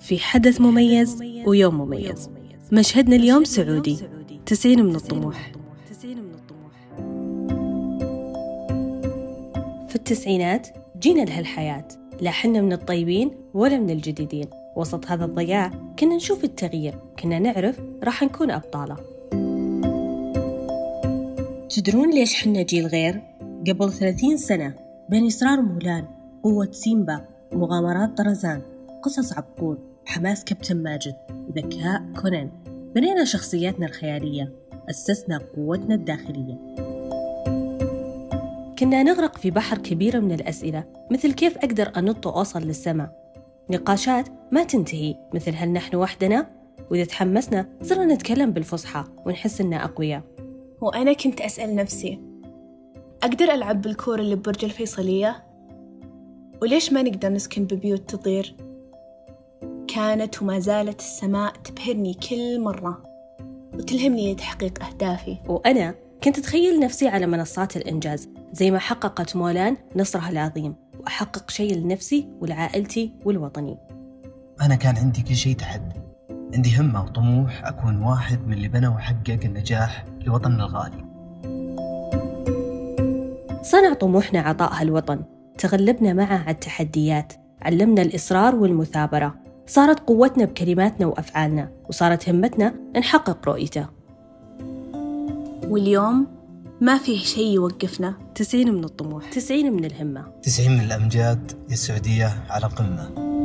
في حدث مميز ويوم مميز. مشهدنا اليوم سعودي تسعين من الطموح. في التسعينات جينا لهالحياة لا حنا من الطيبين ولا من الجديدين. وسط هذا الضياع كنا نشوف التغيير كنا نعرف راح نكون أبطالة. تدرون ليش حنا جيل غير؟ قبل ثلاثين سنة بين إصرار مولان قوة سيمبا مغامرات طرزان قصص عبقور. حماس كابتن ماجد ذكاء كونان. بنينا شخصياتنا الخيالية أسسنا قوتنا الداخلية. كنا نغرق في بحر كبير من الأسئلة مثل كيف أقدر أنط وأوصل للسماء. نقاشات ما تنتهي مثل هل نحن وحدنا؟ وإذا تحمسنا صرنا نتكلم بالفصحى ونحس إننا أقوياء. وأنا كنت أسأل نفسي أقدر ألعب بالكورة اللي ببرج الفيصلية؟ وليش ما نقدر نسكن ببيوت تطير؟ كانت وما زالت السماء تبهرني كل مرة وتلهمني لتحقيق أهدافي. وأنا كنت أتخيل نفسي على منصات الإنجاز زي ما حققت مولان نصرها العظيم وأحقق شيء لنفسي ولعائلتي والوطني. أنا كان عندي كل شيء تحدي. عندي همة وطموح أكون واحد من اللي بنوا وحقق النجاح لوطننا الغالي. صنع طموحنا عطاء الوطن تغلبنا معه على التحديات. علمنا الإصرار والمثابرة. صارت قوتنا بكلماتنا وأفعالنا وصارت همتنا نحقق رؤيته. واليوم ما فيه شيء يوقفنا. تسعين من الطموح. تسعين من الهمة. تسعين من الأمجاد يا السعودية على قمة.